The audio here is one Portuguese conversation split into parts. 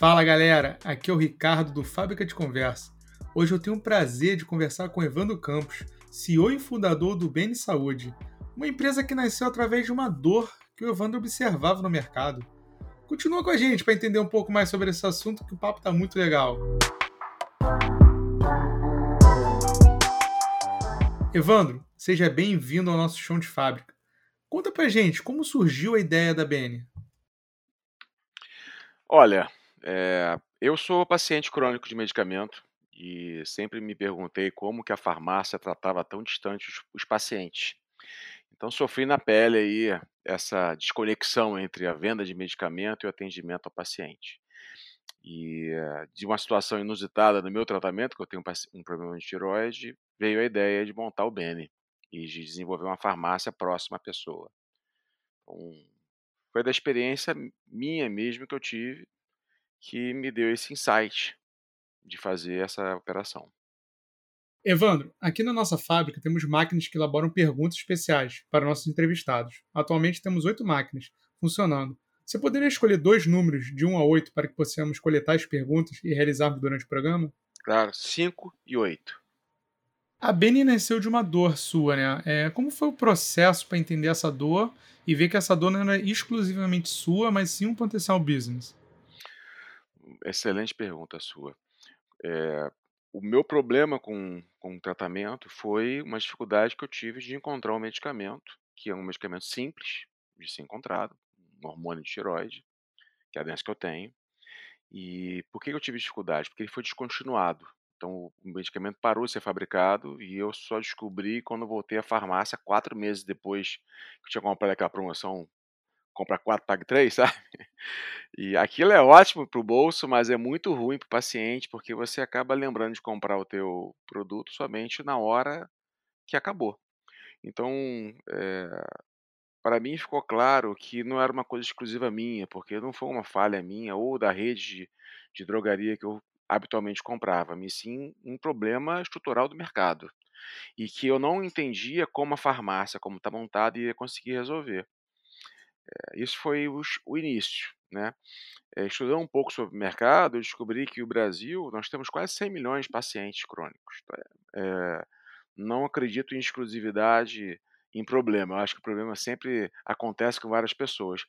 Fala galera, aqui é o Ricardo do Fábrica de Conversa. Hoje eu tenho o prazer de conversar com Evandro Campos, CEO e fundador do Bene Saúde, uma empresa que nasceu através de uma dor que o Evandro observava no mercado. Continua com a gente para entender um pouco mais sobre esse assunto que o papo tá muito legal. Evandro, seja bem-vindo ao nosso chão de fábrica. Conta pra gente como surgiu a ideia da BN. Olha, é, eu sou paciente crônico de medicamento e sempre me perguntei como que a farmácia tratava tão distante os, os pacientes. Então sofri na pele aí essa desconexão entre a venda de medicamento e o atendimento ao paciente. E eh, de uma situação inusitada no meu tratamento, que eu tenho um problema de tiroide, veio a ideia de montar o Bene e de desenvolver uma farmácia próxima à pessoa. Então, foi da experiência minha mesmo que eu tive que me deu esse insight de fazer essa operação. Evandro, aqui na nossa fábrica temos máquinas que elaboram perguntas especiais para nossos entrevistados. Atualmente temos oito máquinas funcionando. Você poderia escolher dois números de 1 a 8 para que possamos coletar as perguntas e realizarmos durante o programa? Claro, 5 e 8. A Beni nasceu de uma dor sua, né? É, como foi o processo para entender essa dor e ver que essa dor não era exclusivamente sua, mas sim um potencial business? Excelente pergunta sua. É, o meu problema com, com o tratamento foi uma dificuldade que eu tive de encontrar um medicamento, que é um medicamento simples de ser encontrado, um hormônio de tiroide, que é a doença que eu tenho. E por que eu tive dificuldade? Porque ele foi descontinuado. Então o medicamento parou de ser fabricado e eu só descobri quando voltei à farmácia quatro meses depois que eu tinha comprado aquela promoção compra 4, pague 3, sabe? E aquilo é ótimo para o bolso, mas é muito ruim para o paciente, porque você acaba lembrando de comprar o teu produto somente na hora que acabou. Então, é, para mim ficou claro que não era uma coisa exclusiva minha, porque não foi uma falha minha ou da rede de, de drogaria que eu habitualmente comprava, mas sim um problema estrutural do mercado. E que eu não entendia como a farmácia, como está montada, ia conseguir resolver. Isso foi o, o início. Né? É, estudando um pouco sobre o mercado, descobri que o Brasil, nós temos quase 100 milhões de pacientes crônicos. É, não acredito em exclusividade em problema. Eu acho que o problema sempre acontece com várias pessoas.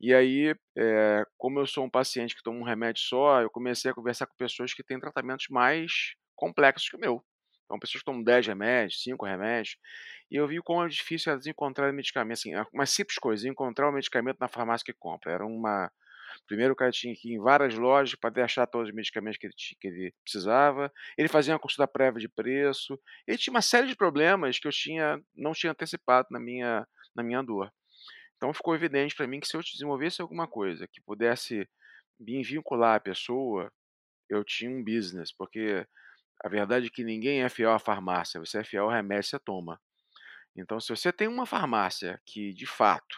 E aí, é, como eu sou um paciente que toma um remédio só, eu comecei a conversar com pessoas que têm tratamentos mais complexos que o meu. Então, pessoas tomam 10 remédios, 5 remédios, e eu vi como é difícil elas encontrarem medicamento. Assim, é uma simples coisa, encontrar o medicamento na farmácia que compra. Era uma. Primeiro, o cara tinha que ir em várias lojas para achar todos os medicamentos que ele, que ele precisava. Ele fazia uma consulta prévia de preço. Ele tinha uma série de problemas que eu tinha, não tinha antecipado na minha, na minha dor. Então, ficou evidente para mim que se eu desenvolvesse alguma coisa que pudesse me vincular à pessoa, eu tinha um business, porque a verdade é que ninguém é fiel à farmácia, você é fiel ao remédio que você toma. Então, se você tem uma farmácia que, de fato,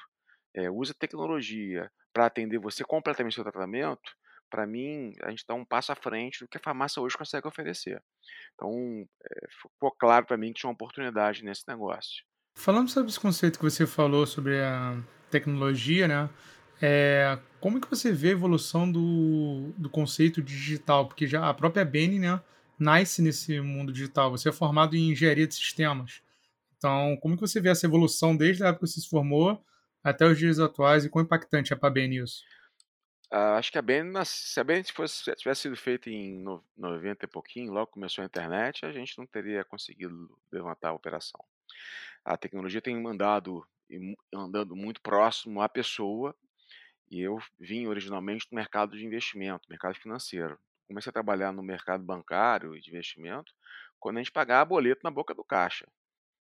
é, usa tecnologia para atender você completamente seu tratamento, para mim, a gente está um passo à frente do que a farmácia hoje consegue oferecer. Então, é, ficou claro para mim que tinha uma oportunidade nesse negócio. Falando sobre esse conceito que você falou sobre a tecnologia, né? É, como que você vê a evolução do, do conceito digital? Porque já a própria Bene, né, nasce nesse mundo digital. Você é formado em engenharia de sistemas. Então, como que você vê essa evolução desde a época que você se formou até os dias atuais e quão impactante é para a BN isso? Uh, acho que a BN, se a BN fosse, tivesse sido feita em 90 e pouquinho, logo começou a internet, a gente não teria conseguido levantar a operação. A tecnologia tem andado, andando muito próximo à pessoa, e eu vim originalmente do mercado de investimento, mercado financeiro. Comecei a trabalhar no mercado bancário e de investimento quando a gente pagava boleto na boca do caixa.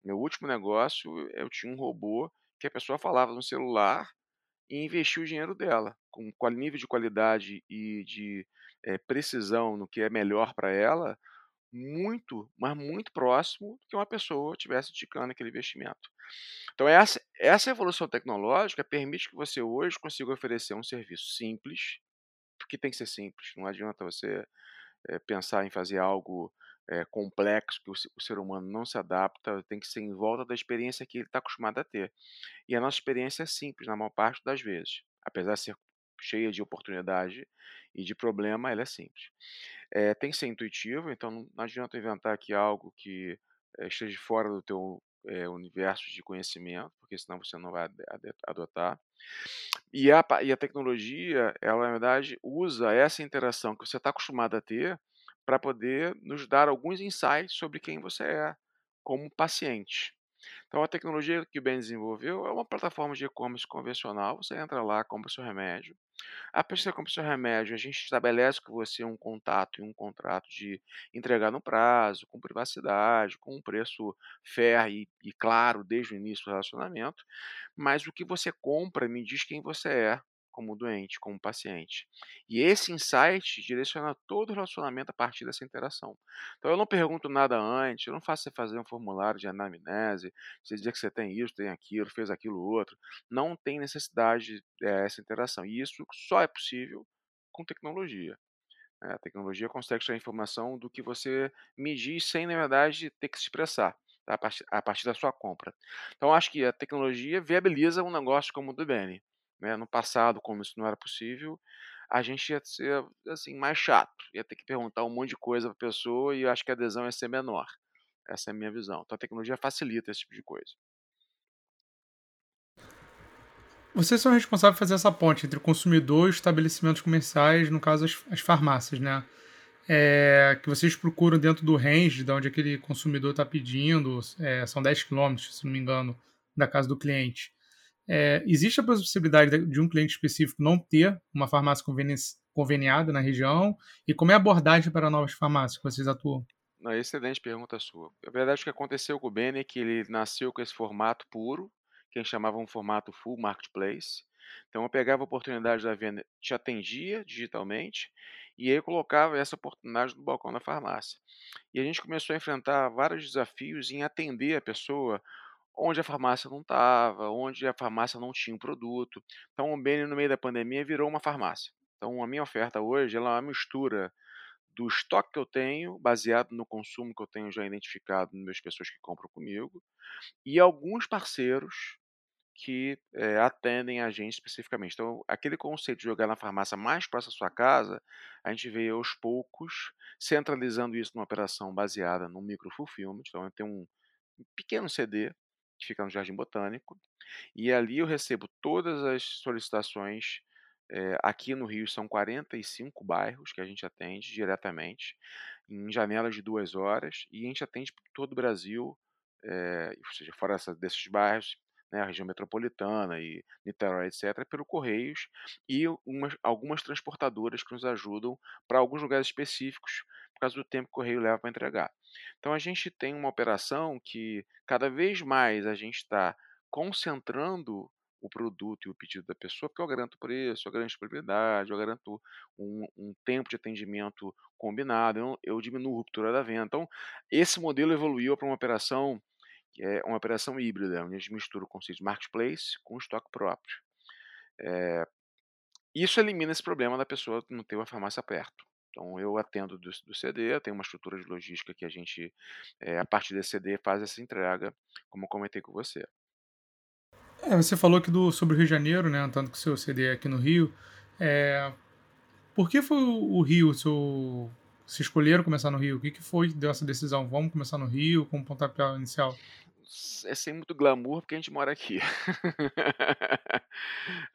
Meu último negócio, eu tinha um robô que a pessoa falava no celular e investia o dinheiro dela, com nível de qualidade e de é, precisão no que é melhor para ela, muito, mas muito próximo do que uma pessoa tivesse indicando aquele investimento. Então, essa, essa evolução tecnológica permite que você hoje consiga oferecer um serviço simples, porque tem que ser simples, não adianta você é, pensar em fazer algo é, complexo que o, o, ser humano não se adapta, tem que ser em volta da experiência que ele está acostumado a ter. E a nossa experiência é simples na maior parte das vezes, apesar de ser cheia de oportunidade e de problema, ela é simples. É, tem que ser intuitivo, então não adianta inventar aqui algo que esteja fora do teu é, universo de conhecimento, porque senão você não vai adotar. E a, e a tecnologia, ela na verdade usa essa interação que você está acostumado a ter para poder nos dar alguns insights sobre quem você é como paciente. Então, a tecnologia que o Ben desenvolveu é uma plataforma de e-commerce convencional. Você entra lá, compra seu remédio. A pessoa compra seu remédio, a gente estabelece com você um contato e um contrato de entregar no prazo, com privacidade, com um preço fair e, e claro desde o início do relacionamento. Mas o que você compra me diz quem você é como doente, como paciente. E esse insight direciona todo o relacionamento a partir dessa interação. Então eu não pergunto nada antes, eu não faço você fazer um formulário de anamnese, você dizer que você tem isso, tem aquilo, fez aquilo outro. Não tem necessidade dessa interação. E isso só é possível com tecnologia. A tecnologia consegue extrair informação do que você medir sem, na verdade, ter que se expressar tá? a, partir, a partir da sua compra. Então, acho que a tecnologia viabiliza um negócio como o do Beni. Né? No passado, como isso não era possível, a gente ia ser assim mais chato, ia ter que perguntar um monte de coisa para a pessoa e eu acho que a adesão ia ser menor. Essa é a minha visão. Então a tecnologia facilita esse tipo de coisa. Vocês são responsáveis por fazer essa ponte entre o consumidor e os estabelecimentos comerciais, no caso as, as farmácias, né? É, que vocês procuram dentro do range de onde aquele consumidor está pedindo, é, são 10 quilômetros, se não me engano, da casa do cliente. É, existe a possibilidade de um cliente específico não ter uma farmácia conveni conveniada na região? E como é a abordagem para novas farmácias que vocês atuam? Não, excelente pergunta sua. A verdade, o que aconteceu com o Bene é que ele nasceu com esse formato puro, que a gente chamava um formato full marketplace. Então eu pegava a oportunidade da venda, te atendia digitalmente, e aí colocava essa oportunidade no balcão da farmácia. E a gente começou a enfrentar vários desafios em atender a pessoa onde a farmácia não estava, onde a farmácia não tinha um produto. Então, o Bene, no meio da pandemia, virou uma farmácia. Então, a minha oferta hoje ela é uma mistura do estoque que eu tenho, baseado no consumo que eu tenho já identificado nas pessoas que compram comigo, e alguns parceiros que é, atendem a gente especificamente. Então, aquele conceito de jogar na farmácia mais próxima da sua casa, a gente veio aos poucos centralizando isso numa operação baseada no micro fulfillment. Então, eu tenho um pequeno CD que fica no Jardim Botânico, e ali eu recebo todas as solicitações. É, aqui no Rio são 45 bairros que a gente atende diretamente, em janelas de duas horas, e a gente atende por todo o Brasil, é, ou seja, fora essa, desses bairros, né, a região metropolitana e Niterói, etc., pelo Correios e umas, algumas transportadoras que nos ajudam para alguns lugares específicos, causa do tempo que o Correio leva para entregar. Então a gente tem uma operação que cada vez mais a gente está concentrando o produto e o pedido da pessoa, porque eu garanto preço, eu garanto disponibilidade, eu garanto um, um tempo de atendimento combinado, eu, eu diminuo a ruptura da venda. Então, esse modelo evoluiu para uma operação que é uma operação híbrida, onde a gente mistura o conceito de marketplace com estoque próprio. É, isso elimina esse problema da pessoa não ter uma farmácia perto. Então, eu atendo do, do CD, tenho uma estrutura de logística que a gente, é, a partir desse CD, faz essa entrega, como eu comentei com você. É, você falou aqui do, sobre o Rio de Janeiro, né? Tanto que o seu CD é aqui no Rio. É, por que foi o Rio seu, se escolheram começar no Rio? O que, que foi dessa decisão? Vamos começar no Rio como pontapé inicial? É sem muito glamour porque a gente mora aqui.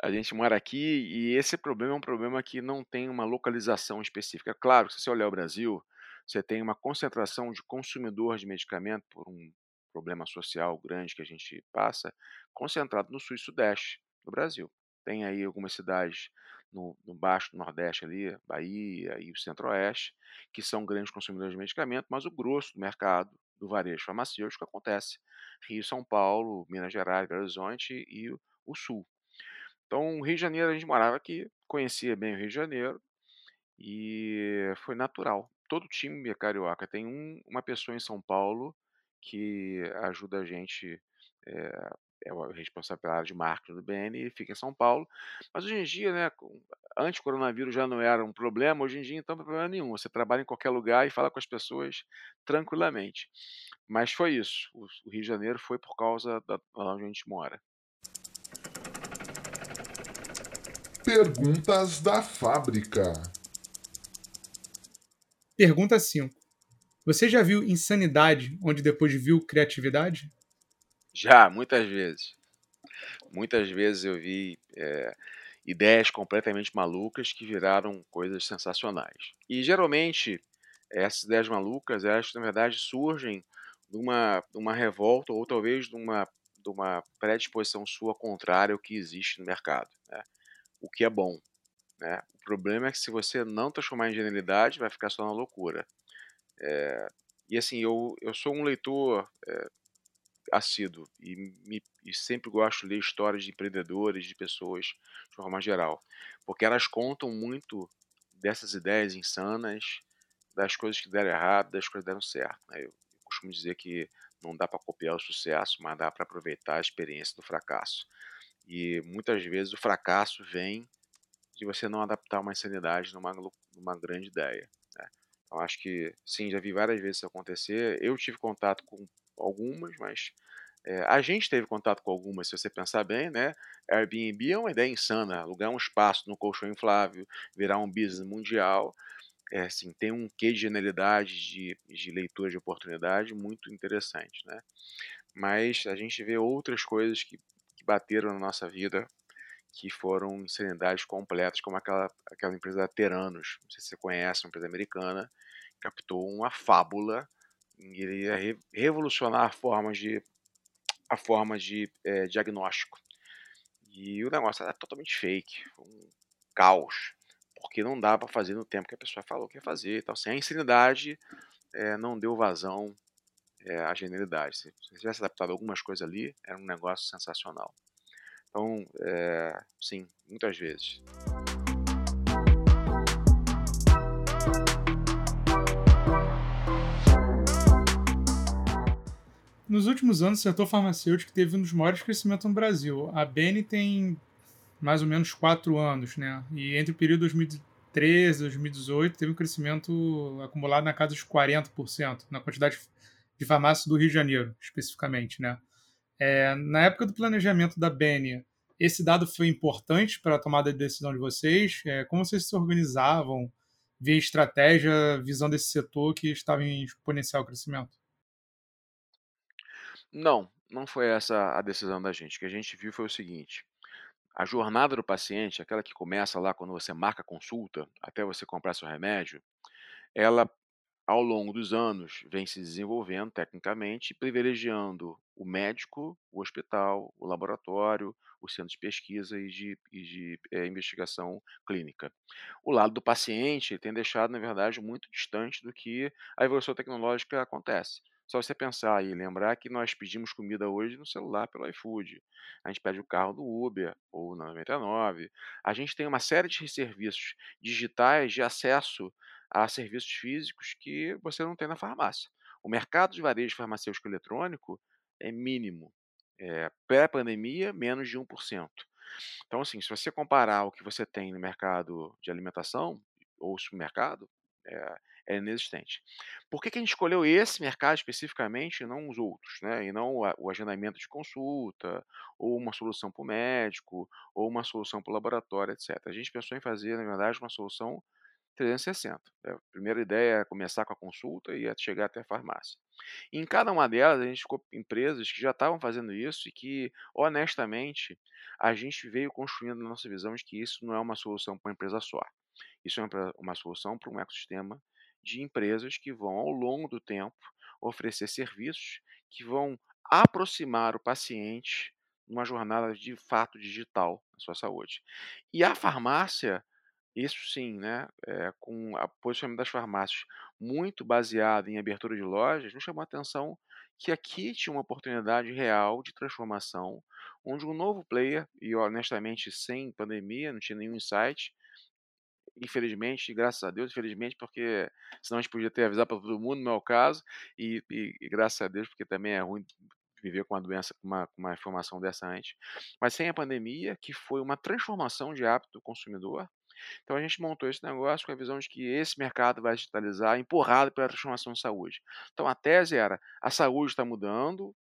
a gente mora aqui e esse problema é um problema que não tem uma localização específica. Claro, se você olhar o Brasil, você tem uma concentração de consumidores de medicamento por um problema social grande que a gente passa, concentrado no sul e sudeste do Brasil. Tem aí algumas cidades no, no baixo do Nordeste ali, Bahia e o Centro-Oeste, que são grandes consumidores de medicamento, mas o grosso do mercado do varejo farmacêutico acontece Rio, São Paulo, Minas Gerais, Belo Horizonte e o, Sul. Então, Rio de Janeiro, a gente morava aqui, conhecia bem o Rio de Janeiro e foi natural. Todo time é carioca tem um, uma pessoa em São Paulo que ajuda a gente é, é o responsável pela área de marketing do BN e fica em São Paulo. Mas hoje em dia, né, antes o coronavírus já não era um problema, hoje em dia então não tem problema nenhum. Você trabalha em qualquer lugar e fala com as pessoas tranquilamente. Mas foi isso. O Rio de Janeiro foi por causa da onde a gente mora. Perguntas da fábrica. Pergunta 5. Você já viu insanidade onde depois viu criatividade? Já, muitas vezes. Muitas vezes eu vi é, ideias completamente malucas que viraram coisas sensacionais. E geralmente essas ideias malucas, elas na verdade surgem de uma, de uma revolta ou talvez de uma, de uma predisposição sua contrária ao que existe no mercado. Né? O que é bom. Né? O problema é que se você não transformar em genialidade, vai ficar só na loucura. É, e assim, eu, eu sou um leitor é, assíduo e, me, e sempre gosto de ler histórias de empreendedores, de pessoas de forma geral, porque elas contam muito dessas ideias insanas, das coisas que deram errado, das coisas que deram certo. Né? Eu, eu costumo dizer que não dá para copiar o sucesso, mas dá para aproveitar a experiência do fracasso. E muitas vezes o fracasso vem de você não adaptar uma insanidade numa, numa grande ideia. Né? Acho que sim, já vi várias vezes isso acontecer. Eu tive contato com algumas, mas é, a gente teve contato com algumas, se você pensar bem, né? Airbnb é uma ideia insana, alugar um espaço no colchão inflável, virar um business mundial. É, assim, tem um quê de genialidade, de, de leitura de oportunidade muito interessante, né? Mas a gente vê outras coisas que, que bateram na nossa vida que foram insanidades completas, como aquela, aquela empresa da Teranos, não sei se você conhece, uma empresa americana, captou uma fábula, iria re, revolucionar a forma de, a forma de é, diagnóstico. E o negócio era totalmente fake, um caos, porque não dá para fazer no tempo que a pessoa falou que ia fazer. Então, assim, a insanidade é, não deu vazão é, à genialidade. Se, se tivesse adaptado algumas coisas ali, era um negócio sensacional. Então, é, sim, muitas vezes. Nos últimos anos, o setor farmacêutico teve um dos maiores crescimentos no Brasil. A Beni tem mais ou menos quatro anos, né? E entre o período 2013 e 2018 teve um crescimento acumulado na casa dos 40% na quantidade de farmácias do Rio de Janeiro, especificamente, né? É, na época do planejamento da Benia, esse dado foi importante para a tomada de decisão de vocês? É, como vocês se organizavam via estratégia, visão desse setor que estava em exponencial crescimento? Não, não foi essa a decisão da gente. O que a gente viu foi o seguinte: a jornada do paciente, aquela que começa lá quando você marca a consulta, até você comprar seu remédio, ela ao longo dos anos, vem se desenvolvendo tecnicamente, privilegiando o médico, o hospital, o laboratório, o centro de pesquisa e de, e de é, investigação clínica. O lado do paciente tem deixado, na verdade, muito distante do que a evolução tecnológica acontece. Só você pensar e lembrar que nós pedimos comida hoje no celular pelo iFood. A gente pede o carro do Uber ou na 99. A gente tem uma série de serviços digitais de acesso a serviços físicos que você não tem na farmácia. O mercado de varejo farmacêutico eletrônico é mínimo. É, Pré-pandemia, menos de 1%. Então, assim, se você comparar o que você tem no mercado de alimentação ou supermercado, é, é inexistente. Por que, que a gente escolheu esse mercado especificamente e não os outros? Né? E não o agendamento de consulta, ou uma solução para o médico, ou uma solução para o laboratório, etc. A gente pensou em fazer, na verdade, uma solução 360. Né? A primeira ideia é começar com a consulta e chegar até a farmácia. Em cada uma delas, a gente ficou empresas que já estavam fazendo isso e que, honestamente, a gente veio construindo a nossa visão de que isso não é uma solução para uma empresa só. Isso é uma, uma solução para um ecossistema de empresas que vão, ao longo do tempo, oferecer serviços que vão aproximar o paciente numa jornada de fato digital na sua saúde. E a farmácia isso sim, né, eh, com o posicionamento das farmácias muito baseado em abertura de lojas, nos chamou a atenção que aqui tinha uma oportunidade real de transformação, onde um novo player, e honestamente sem pandemia, não tinha nenhum insight, infelizmente, graças a Deus, infelizmente, porque senão a gente podia ter avisado para todo mundo, não é o caso, e, e, e graças a Deus, porque também é ruim viver com uma doença, com uma, uma informação dessa antes, mas sem a pandemia, que foi uma transformação de hábito do consumidor, então a gente montou esse negócio com a visão de que esse mercado vai digitalizar, empurrado pela transformação de saúde. Então a tese era: a saúde está mudando,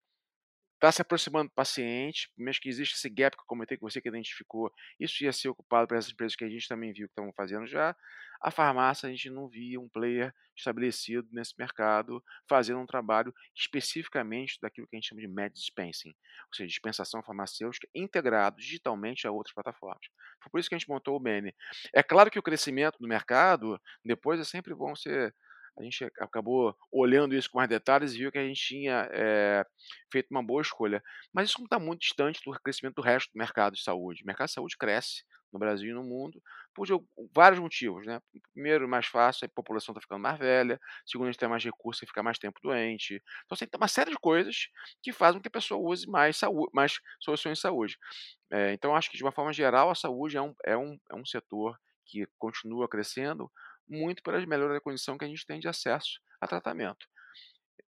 está se aproximando do paciente, mesmo que existe esse gap que eu comentei com você que identificou, isso ia ser ocupado por essas empresas que a gente também viu que estavam fazendo já. A farmácia, a gente não via um player estabelecido nesse mercado fazendo um trabalho especificamente daquilo que a gente chama de med dispensing, ou seja, dispensação farmacêutica integrado digitalmente a outras plataformas. Foi por isso que a gente montou o Mene. É claro que o crescimento do mercado depois é sempre bom ser a gente acabou olhando isso com mais detalhes e viu que a gente tinha é, feito uma boa escolha. Mas isso não está muito distante do crescimento do resto do mercado de saúde. O mercado de saúde cresce no Brasil e no mundo por vários motivos. Né? Primeiro, mais fácil, a população está ficando mais velha. Segundo, a gente tem mais recursos e fica mais tempo doente. Então, assim, tem uma série de coisas que fazem com que a pessoa use mais, saúde, mais soluções de saúde. É, então, acho que, de uma forma geral, a saúde é um, é um, é um setor que continua crescendo, muito pelas melhoras da condição que a gente tem de acesso a tratamento.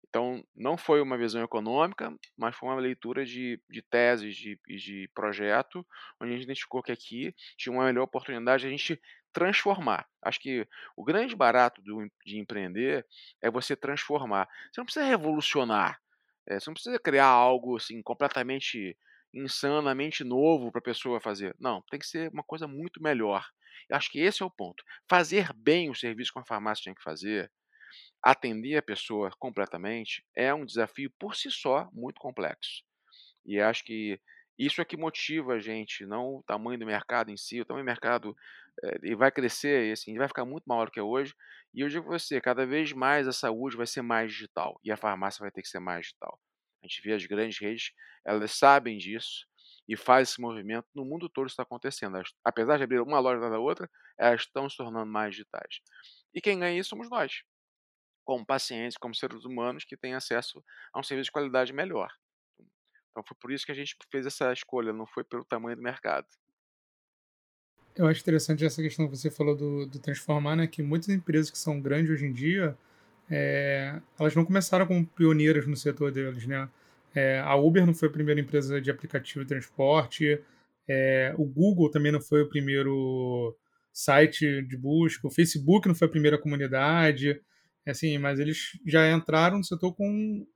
Então, não foi uma visão econômica, mas foi uma leitura de, de teses de, de projeto, onde a gente identificou que aqui tinha uma melhor oportunidade de a gente transformar. Acho que o grande barato do, de empreender é você transformar. Você não precisa revolucionar, é, você não precisa criar algo assim completamente insanamente novo para a pessoa fazer. Não, tem que ser uma coisa muito melhor. Eu acho que esse é o ponto. Fazer bem o serviço que a farmácia tinha que fazer, atender a pessoa completamente, é um desafio por si só muito complexo. E acho que isso é que motiva a gente, não o tamanho do mercado em si. O tamanho do mercado é, vai crescer assim, vai ficar muito maior do que é hoje. E eu digo para você, cada vez mais a saúde vai ser mais digital e a farmácia vai ter que ser mais digital. A gente vê as grandes redes, elas sabem disso e faz esse movimento no mundo todo está acontecendo. Elas, apesar de abrir uma loja da outra, elas estão se tornando mais digitais. E quem ganha isso somos nós, como pacientes, como seres humanos que têm acesso a um serviço de qualidade melhor. Então foi por isso que a gente fez essa escolha, não foi pelo tamanho do mercado. Eu acho interessante essa questão que você falou do, do transformar, né? Que muitas empresas que são grandes hoje em dia, é, elas não começaram como pioneiras no setor deles, né? É, a Uber não foi a primeira empresa de aplicativo de transporte, é, o Google também não foi o primeiro site de busca, o Facebook não foi a primeira comunidade, assim, mas eles já entraram no setor com um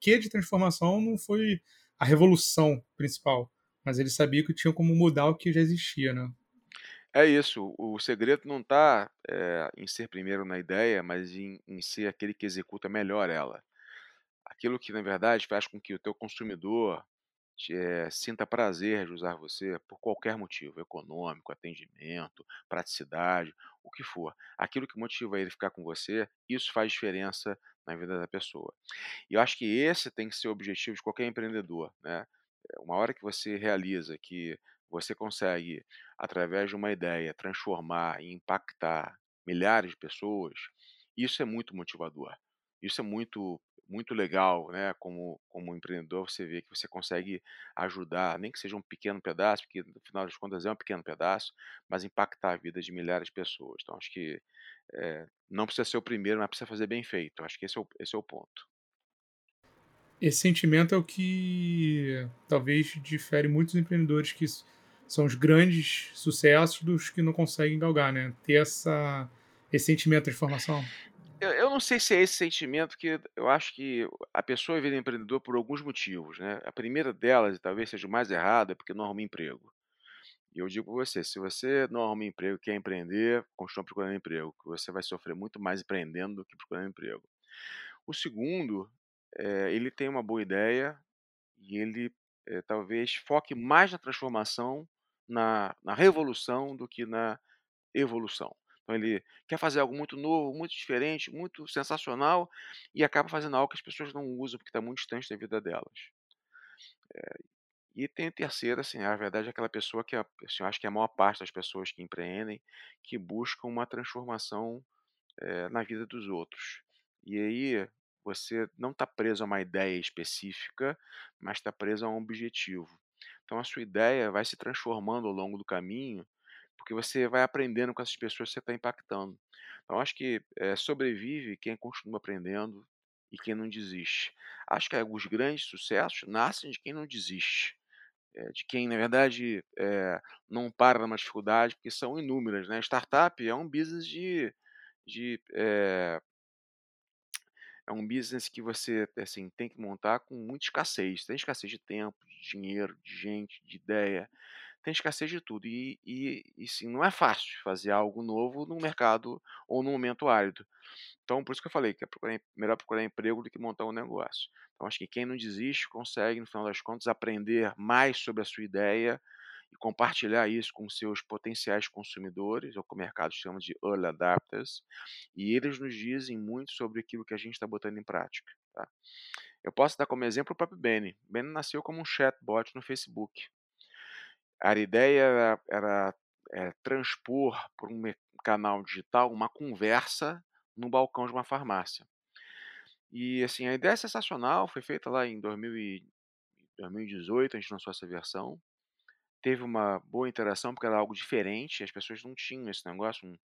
quê de transformação, não foi a revolução principal, mas eles sabiam que tinham como mudar o que já existia, né? É isso. O segredo não está é, em ser primeiro na ideia, mas em, em ser aquele que executa melhor ela. Aquilo que, na verdade, faz com que o teu consumidor é, sinta prazer de usar você por qualquer motivo, econômico, atendimento, praticidade, o que for. Aquilo que motiva ele ficar com você, isso faz diferença na vida da pessoa. E eu acho que esse tem que ser o objetivo de qualquer empreendedor. Né? Uma hora que você realiza que você consegue, através de uma ideia, transformar e impactar milhares de pessoas, isso é muito motivador. Isso é muito muito legal, né? Como, como empreendedor, você vê que você consegue ajudar, nem que seja um pequeno pedaço, porque no final das contas é um pequeno pedaço, mas impactar a vida de milhares de pessoas. Então, acho que é, não precisa ser o primeiro, mas precisa fazer bem feito. Acho que esse é o, esse é o ponto. Esse sentimento é o que talvez difere muitos empreendedores que são os grandes sucessos dos que não conseguem galgar, né? Ter essa, esse sentimento de transformação. Eu, eu não sei se é esse sentimento que eu acho que a pessoa vira empreendedor por alguns motivos, né? A primeira delas, e talvez seja o mais errado, é porque não arruma emprego. E eu digo para você, se você não arruma emprego, quer empreender, continua procurando emprego, você vai sofrer muito mais empreendendo do que procurando emprego. O segundo, é, ele tem uma boa ideia e ele é, talvez foque mais na transformação na, na revolução do que na evolução. Então ele quer fazer algo muito novo, muito diferente, muito sensacional e acaba fazendo algo que as pessoas não usam porque está muito distante da vida delas. É, e tem a terceira, assim, a verdade é aquela pessoa que assim, eu acho que é a maior parte das pessoas que empreendem que buscam uma transformação é, na vida dos outros. E aí você não está preso a uma ideia específica, mas está preso a um objetivo. Então a sua ideia vai se transformando ao longo do caminho, porque você vai aprendendo com essas pessoas que você está impactando. Então acho que é, sobrevive quem continua aprendendo e quem não desiste. Acho que os grandes sucessos nascem de quem não desiste. É, de quem, na verdade, é, não para numa dificuldade, porque são inúmeras. Né? Startup é um business de, de é um business que você assim tem que montar com muita escassez. Tem escassez de tempo, de dinheiro, de gente, de ideia. Tem escassez de tudo. E, e, e sim, não é fácil fazer algo novo no mercado ou no momento árido. Então, por isso que eu falei que é procurar, melhor procurar emprego do que montar um negócio. Então, acho que quem não desiste consegue, no final das contas, aprender mais sobre a sua ideia e compartilhar isso com seus potenciais consumidores, ou que o mercado chama de early adapters, e eles nos dizem muito sobre aquilo que a gente está botando em prática. Tá? Eu posso dar como exemplo o próprio Benny. Benny nasceu como um chatbot no Facebook. A ideia era, era é, transpor por um canal digital uma conversa no balcão de uma farmácia. E assim, a ideia é sensacional, foi feita lá em 2018, a gente lançou essa versão. Teve uma boa interação porque era algo diferente, as pessoas não tinham esse negócio, um,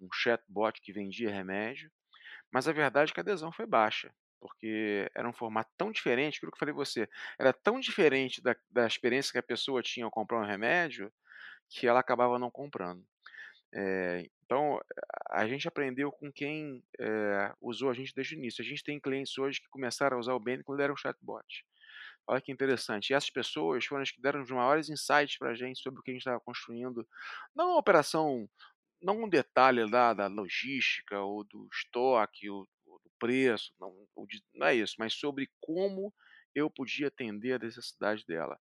um chatbot que vendia remédio. Mas a verdade é que a adesão foi baixa, porque era um formato tão diferente, aquilo que eu falei você, era tão diferente da, da experiência que a pessoa tinha ao comprar um remédio, que ela acabava não comprando. É, então, a gente aprendeu com quem é, usou a gente desde o início. A gente tem clientes hoje que começaram a usar o Bene quando era um chatbot. Olha que interessante. E essas pessoas foram as que deram os maiores insights para a gente sobre o que a gente estava construindo. Não uma operação, não um detalhe da, da logística ou do estoque ou, ou do preço, não, não é isso, mas sobre como eu podia atender a necessidade dela.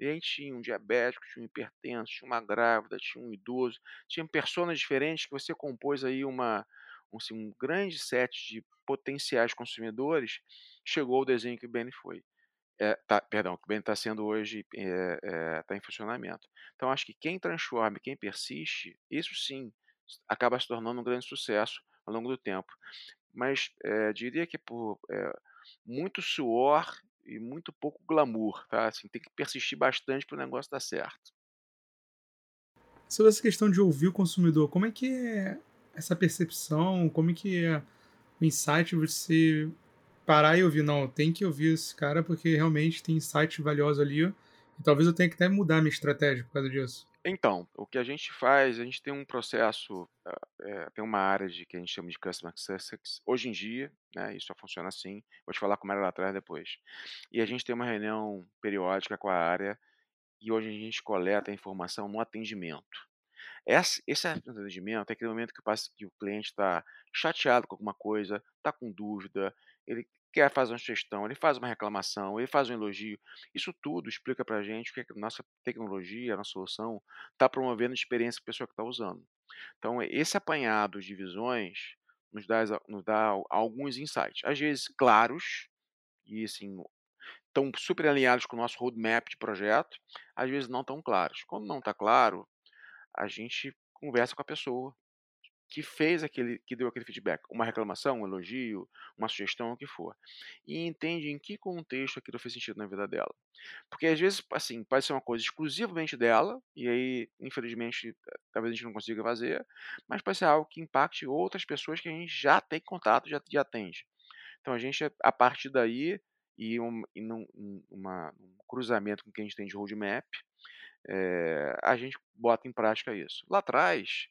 E a gente tinha um diabético, tinha um hipertenso, tinha uma grávida, tinha um idoso, tinha pessoas diferentes que você compôs aí uma, um, assim, um grande set de potenciais consumidores, chegou o desenho que o Benny foi. É, tá, perdão, que Benny está sendo hoje, está é, é, tá em funcionamento. Então, acho que quem transforma, quem persiste, isso sim acaba se tornando um grande sucesso ao longo do tempo. Mas é, diria que por é, muito suor e muito pouco glamour, tá? Assim, tem que persistir bastante para o negócio dar certo. Sobre essa questão de ouvir o consumidor, como é que é essa percepção, como é que é o insight você parar e ouvir, não, tem que ouvir esse cara porque realmente tem insight valioso ali e talvez eu tenha que até mudar minha estratégia por causa disso. Então, o que a gente faz, a gente tem um processo, é, tem uma área de que a gente chama de Customer Success. Hoje em dia, né, isso só funciona assim. Vou te falar como era lá atrás depois. E a gente tem uma reunião periódica com a área e hoje a gente coleta a informação no atendimento. Esse, esse atendimento é aquele momento que o cliente está chateado com alguma coisa, está com dúvida, ele quer fazer uma sugestão, ele faz uma reclamação, ele faz um elogio. Isso tudo explica para a gente o que, é que a nossa tecnologia, a nossa solução está promovendo a experiência para a pessoa que está usando. Então, esse apanhado de visões nos dá, nos dá alguns insights. Às vezes claros, e assim, estão super alinhados com o nosso roadmap de projeto, às vezes não tão claros. Quando não está claro, a gente conversa com a pessoa, que fez aquele, que deu aquele feedback, uma reclamação, um elogio, uma sugestão, o que for, e entende em que contexto aquilo fez sentido na vida dela. Porque às vezes, assim, pode ser uma coisa exclusivamente dela, e aí, infelizmente, talvez a gente não consiga fazer, mas pode ser algo que impacte outras pessoas que a gente já tem contato, já, já atende. Então a gente, a partir daí, e, um, e num, uma, um cruzamento com o que a gente tem de roadmap, é, a gente bota em prática isso. Lá atrás,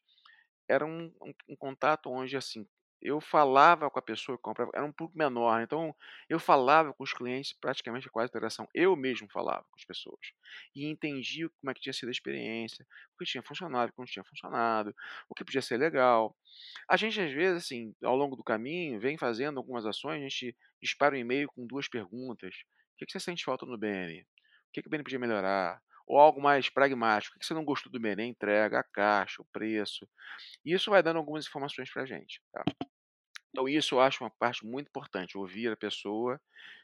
era um, um, um contato onde, assim, eu falava com a pessoa que comprava, era um público menor, então eu falava com os clientes praticamente quase interação, eu mesmo falava com as pessoas e entendia como é que tinha sido a experiência, o que tinha funcionado, o que não tinha funcionado, o que podia ser legal. A gente às vezes, assim, ao longo do caminho, vem fazendo algumas ações, a gente dispara um e-mail com duas perguntas: o que você sente falta no BN? O que o BN podia melhorar? Ou algo mais pragmático. O que você não gostou do menu? A entrega, a caixa, o preço. Isso vai dando algumas informações para a gente. Tá? Então, isso eu acho uma parte muito importante, ouvir a pessoa,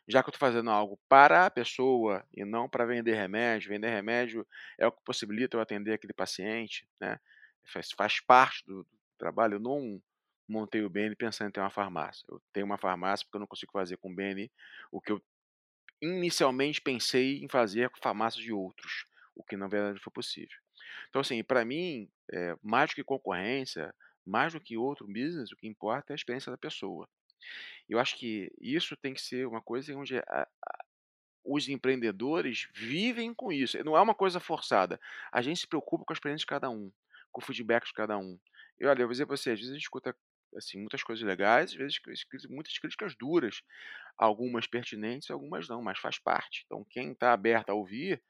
já que eu estou fazendo algo para a pessoa e não para vender remédio. Vender remédio é o que possibilita eu atender aquele paciente, né? faz, faz parte do, do trabalho. Eu não montei o BN pensando em ter uma farmácia. Eu tenho uma farmácia porque eu não consigo fazer com o BN o que eu inicialmente pensei em fazer com farmácias de outros o que na verdade foi possível. Então, assim, para mim, é, mais do que concorrência, mais do que outro business, o que importa é a experiência da pessoa. Eu acho que isso tem que ser uma coisa onde a, a, os empreendedores vivem com isso. Não é uma coisa forçada. A gente se preocupa com a experiência de cada um, com o feedback de cada um. E olha, eu vou dizer para você, às vezes a gente escuta assim, muitas coisas legais, às vezes muitas críticas duras, algumas pertinentes, algumas não, mas faz parte. Então, quem está aberto a ouvir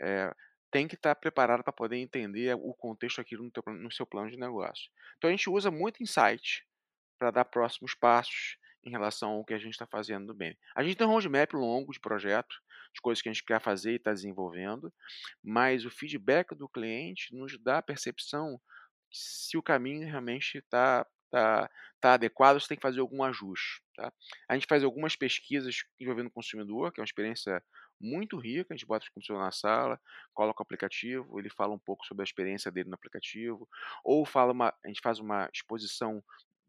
é, tem que estar tá preparado para poder entender o contexto aqui no, teu, no seu plano de negócio. Então, a gente usa muito insight para dar próximos passos em relação ao que a gente está fazendo bem. A gente tem um roadmap longo de projeto, de coisas que a gente quer fazer e está desenvolvendo, mas o feedback do cliente nos dá a percepção se o caminho realmente está tá, tá adequado, você tem que fazer algum ajuste. Tá? A gente faz algumas pesquisas envolvendo o consumidor, que é uma experiência muito rica. A gente bota o consumidor na sala, coloca o aplicativo, ele fala um pouco sobre a experiência dele no aplicativo, ou fala uma, a gente faz uma exposição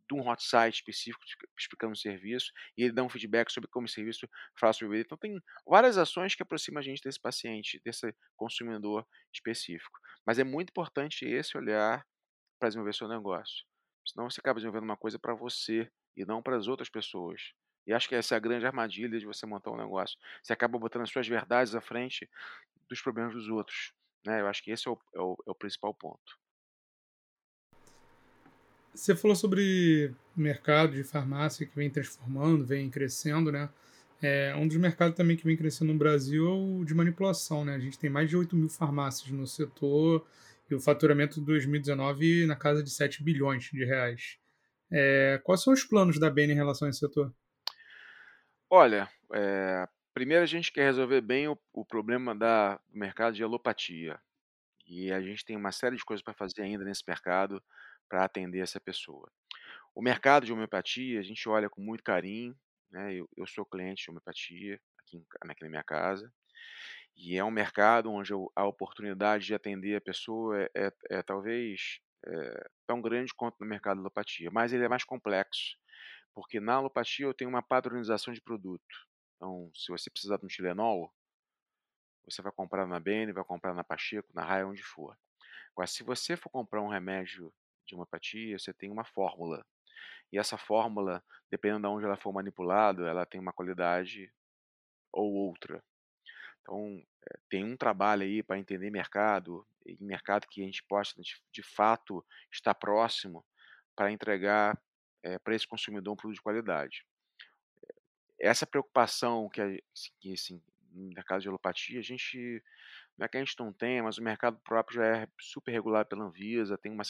de um hot site específico explicando o serviço e ele dá um feedback sobre como o serviço faz sobre ele. Então tem várias ações que aproximam a gente desse paciente, desse consumidor específico. Mas é muito importante esse olhar para desenvolver seu negócio. Senão você acaba desenvolvendo uma coisa para você e não para as outras pessoas. E acho que essa é a grande armadilha de você montar um negócio. Você acaba botando as suas verdades à frente dos problemas dos outros. Né? Eu acho que esse é o, é o, é o principal ponto. Você falou sobre mercado de farmácia que vem transformando, vem crescendo, né? É, um dos mercados também que vem crescendo no Brasil é o de manipulação, né? A gente tem mais de 8 mil farmácias no setor e o faturamento de 2019 na casa de 7 bilhões de reais. É, quais são os planos da BN em relação a esse setor? Olha, é, primeiro a gente quer resolver bem o, o problema da, do mercado de alopatia. E a gente tem uma série de coisas para fazer ainda nesse mercado para atender essa pessoa. O mercado de homeopatia, a gente olha com muito carinho. Né? Eu, eu sou cliente de homeopatia aqui, aqui na minha casa. E é um mercado onde a oportunidade de atender a pessoa é, é, é talvez é, tão grande quanto no mercado de alopatia, mas ele é mais complexo, porque na alopatia eu tenho uma padronização de produto. Então, se você precisar de um Tilenol, você vai comprar na Bene, vai comprar na Pacheco, na Raia, onde for. Agora, se você for comprar um remédio de homeopatia, você tem uma fórmula. E essa fórmula, dependendo de onde ela for manipulada, ela tem uma qualidade ou outra. Então, é, tem um trabalho aí para entender mercado, e mercado que a gente possa, de, fato, estar próximo para entregar é, para esse consumidor um produto de qualidade. Essa preocupação que, a, que assim, no mercado de alopatia, a gente não é que a gente não tenha, mas o mercado próprio já é super regulado pela Anvisa, tem uma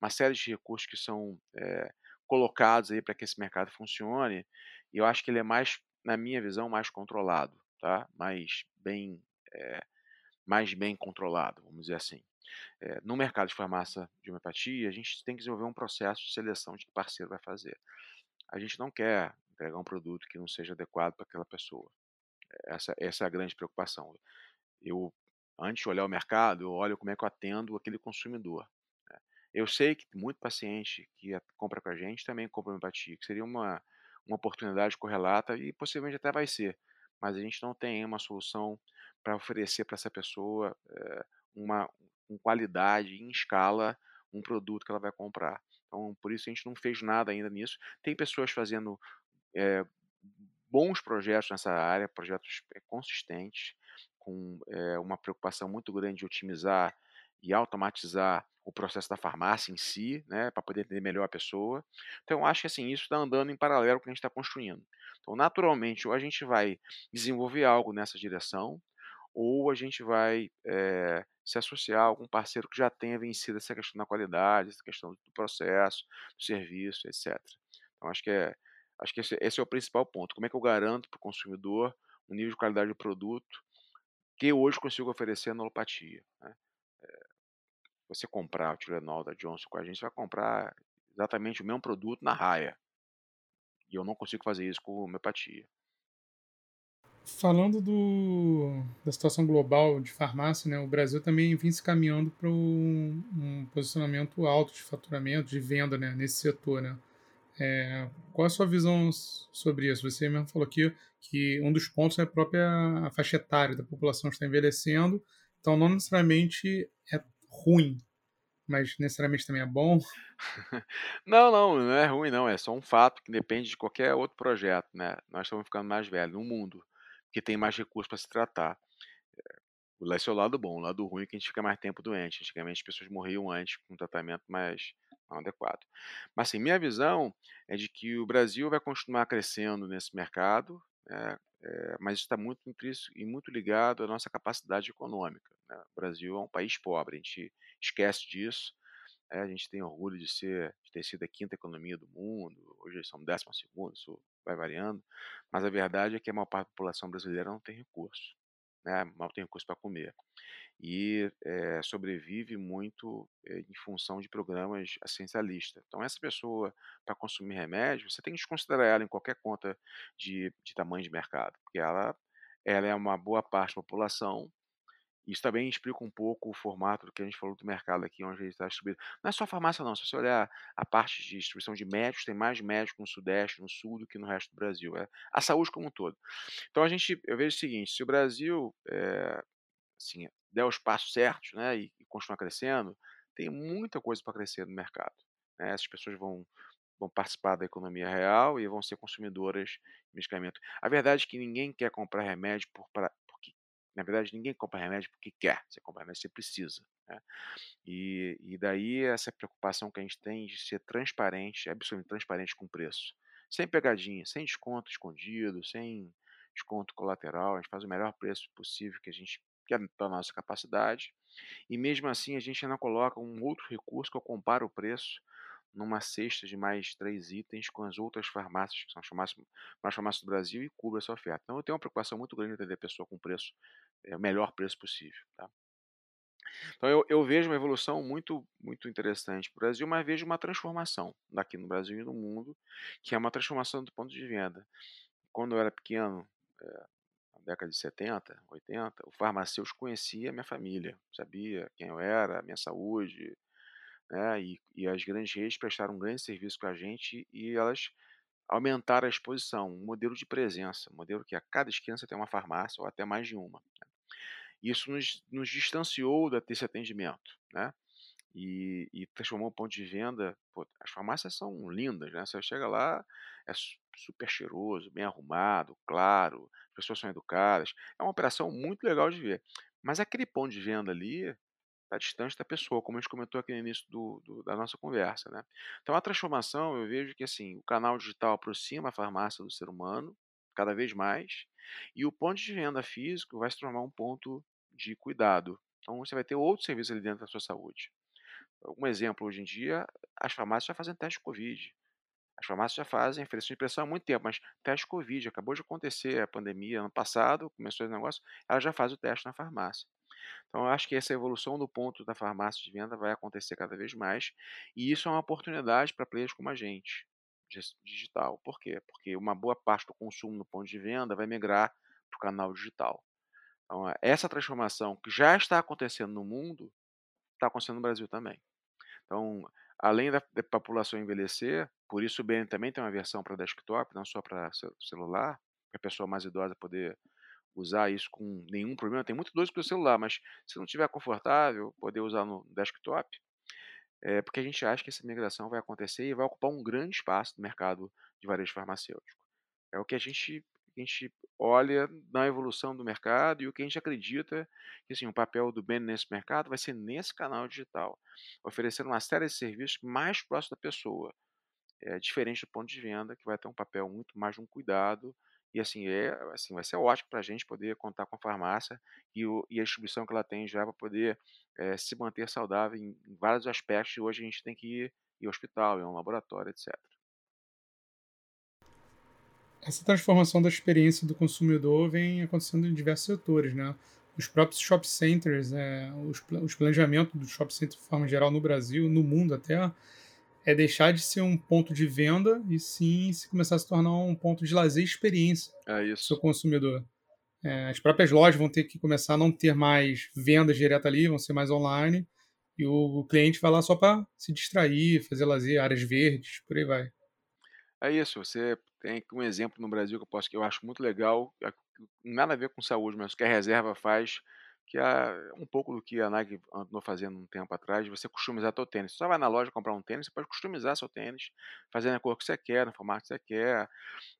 uma série de recursos que são é, colocados aí para que esse mercado funcione, e eu acho que ele é mais, na minha visão, mais controlado, tá? Mais bem, é, mais bem controlado, vamos dizer assim. É, no mercado de farmácia de homeopatia, a gente tem que desenvolver um processo de seleção de que parceiro vai fazer. A gente não quer entregar um produto que não seja adequado para aquela pessoa. Essa, essa é a grande preocupação. Eu antes de olhar o mercado, eu olho como é que eu atendo aquele consumidor. Né. Eu sei que muito paciente que compra com a gente também compra empatia, que seria uma, uma oportunidade correlata e possivelmente até vai ser, mas a gente não tem uma solução para oferecer para essa pessoa é, uma com qualidade, em escala, um produto que ela vai comprar. Então, por isso a gente não fez nada ainda nisso. Tem pessoas fazendo é, bons projetos nessa área, projetos eh, consistentes, com é, uma preocupação muito grande de otimizar e automatizar o processo da farmácia em si, né, para poder entender melhor a pessoa. Então, acho que assim, isso está andando em paralelo com o que a gente está construindo. Então, naturalmente, ou a gente vai desenvolver algo nessa direção, ou a gente vai é, se associar a algum parceiro que já tenha vencido essa questão da qualidade, essa questão do processo, do serviço, etc. Então, acho que, é, acho que esse, esse é o principal ponto. Como é que eu garanto para o consumidor o nível de qualidade do produto que hoje consigo oferecer na alopatia. Né? Você comprar o Tilenol da Johnson com a gente, você vai comprar exatamente o mesmo produto na raia. E eu não consigo fazer isso com homeopatia. Falando do, da situação global de farmácia, né, o Brasil também vem se caminhando para um, um, posicionamento alto de faturamento, de venda né, nesse setor. Né? É, qual a sua visão sobre isso? Você mesmo falou aqui que um dos pontos é a própria faixa etária da população está envelhecendo, então não necessariamente é ruim, mas necessariamente também é bom. Não, não, não é ruim, não. É só um fato que depende de qualquer outro projeto, né? Nós estamos ficando mais velhos no mundo, que tem mais recursos para se tratar. Esse é o lado bom, o lado ruim é que a gente fica mais tempo doente. Antigamente as pessoas morriam antes com um tratamento mais, não adequado. Mas, assim, minha visão é de que o Brasil vai continuar crescendo nesse mercado, né, é, mas está muito e muito ligado à nossa capacidade econômica. Né? O Brasil é um país pobre, a gente esquece disso. É, a gente tem orgulho de ser, de ter sido a quinta economia do mundo. Hoje somos décima segunda, isso vai variando. Mas a verdade é que a maior parte da população brasileira não tem recurso, né? Mal tem recurso para comer e é, sobrevive muito é, em função de programas assistencialistas. Então, essa pessoa, para consumir remédio, você tem que desconsiderar ela em qualquer conta de, de tamanho de mercado, porque ela, ela é uma boa parte da população. Isso também explica um pouco o formato do que a gente falou do mercado aqui, onde ele está distribuído. Não é só farmácia, não. Se você olhar a parte de distribuição de médicos, tem mais médicos no Sudeste, no Sul, do que no resto do Brasil. É a saúde como um todo. Então, a gente, eu vejo o seguinte: se o Brasil é, assim, der os passos certos né, e, e continuar crescendo, tem muita coisa para crescer no mercado. Né? Essas pessoas vão, vão participar da economia real e vão ser consumidoras de medicamento. A verdade é que ninguém quer comprar remédio por, pra, porque, na verdade, ninguém compra remédio porque quer. Você compra remédio porque você precisa. Né? E, e daí essa preocupação que a gente tem de ser transparente, absolutamente transparente com o preço. Sem pegadinha, sem desconto escondido, sem desconto colateral. A gente faz o melhor preço possível que a gente que é da nossa capacidade, e mesmo assim a gente ainda coloca um outro recurso que eu comparo o preço numa cesta de mais três itens com as outras farmácias, que são as farmácias, mais farmácias do Brasil, e cubra essa oferta. Então eu tenho uma preocupação muito grande em atender a pessoa com preço, é, o melhor preço possível. Tá? Então eu, eu, vejo uma evolução muito, muito interessante para o Brasil, mas vejo uma transformação daqui no Brasil e no mundo, que é uma transformação do ponto de venda. Quando eu era pequeno, é, década de 70, 80, o farmacêutico conhecia a minha família, sabia quem eu era, minha saúde, né? E, e as grandes redes prestaram um grande serviço para a gente e elas aumentaram a exposição, um modelo de presença, um modelo que a cada esquina você tem uma farmácia ou até mais de uma. Né? Isso nos, nos distanciou desse atendimento, né? e, e transformou o ponto de venda. Pô, as farmácias são lindas, né? Você chega lá, é super cheiroso, bem arrumado, claro, as pessoas são educadas. É uma operação muito legal de ver. Mas aquele ponto de venda ali está distante da pessoa, como a gente comentou aqui no início do, do, da nossa conversa, né? Então a transformação, eu vejo que assim, o canal digital aproxima a farmácia do ser humano cada vez mais, e o ponto de venda físico vai se tornar um ponto de cuidado. Então você vai ter outros serviços ali dentro da sua saúde. Um exemplo, hoje em dia, as farmácias já fazem teste de Covid. As farmácias já fazem oferecem de impressão há muito tempo, mas teste Covid, acabou de acontecer a pandemia ano passado, começou esse negócio, ela já faz o teste na farmácia. Então, eu acho que essa evolução do ponto da farmácia de venda vai acontecer cada vez mais, e isso é uma oportunidade para players como a gente, digital. Por quê? Porque uma boa parte do consumo no ponto de venda vai migrar para o canal digital. Então, essa transformação que já está acontecendo no mundo, está acontecendo no Brasil também. Então, além da, da, população envelhecer, por isso o BN também tem uma versão para desktop, não só para celular, para a pessoa mais idosa poder usar isso com nenhum problema. Tem muito doido para o celular, mas se não estiver confortável, poder usar no desktop, é porque a gente acha que essa migração vai acontecer e vai ocupar um grande espaço no mercado de varejo farmacêutico. É o que a gente a gente olha na evolução do mercado e o que a gente acredita que assim, o papel do Ben nesse mercado vai ser nesse canal digital, oferecendo uma série de serviços mais próximo da pessoa, é, diferente do ponto de venda, que vai ter um papel muito mais de um cuidado e assim, é, assim vai ser ótimo para a gente poder contar com a farmácia e, o, e a distribuição que ela tem já para poder é, se manter saudável em, em vários aspectos. E hoje a gente tem que ir, ao hospital, a um laboratório, etc essa transformação da experiência do consumidor vem acontecendo em diversos setores, né? Os próprios shop centers, é, os, os planejamentos do shop center de forma geral no Brasil, no mundo até, é deixar de ser um ponto de venda e sim se começar a se tornar um ponto de lazer e experiência é do consumidor. É, as próprias lojas vão ter que começar a não ter mais vendas direto ali, vão ser mais online, e o, o cliente vai lá só para se distrair, fazer lazer, áreas verdes, por aí vai. É isso, você tem um exemplo no Brasil que eu posso que eu acho muito legal, é nada a ver com saúde, mas que a reserva faz, que é um pouco do que a Nike andou fazendo um tempo atrás, você customizar seu tênis. Você só vai na loja comprar um tênis, você pode customizar seu tênis, fazer na cor que você quer, no formato que você quer.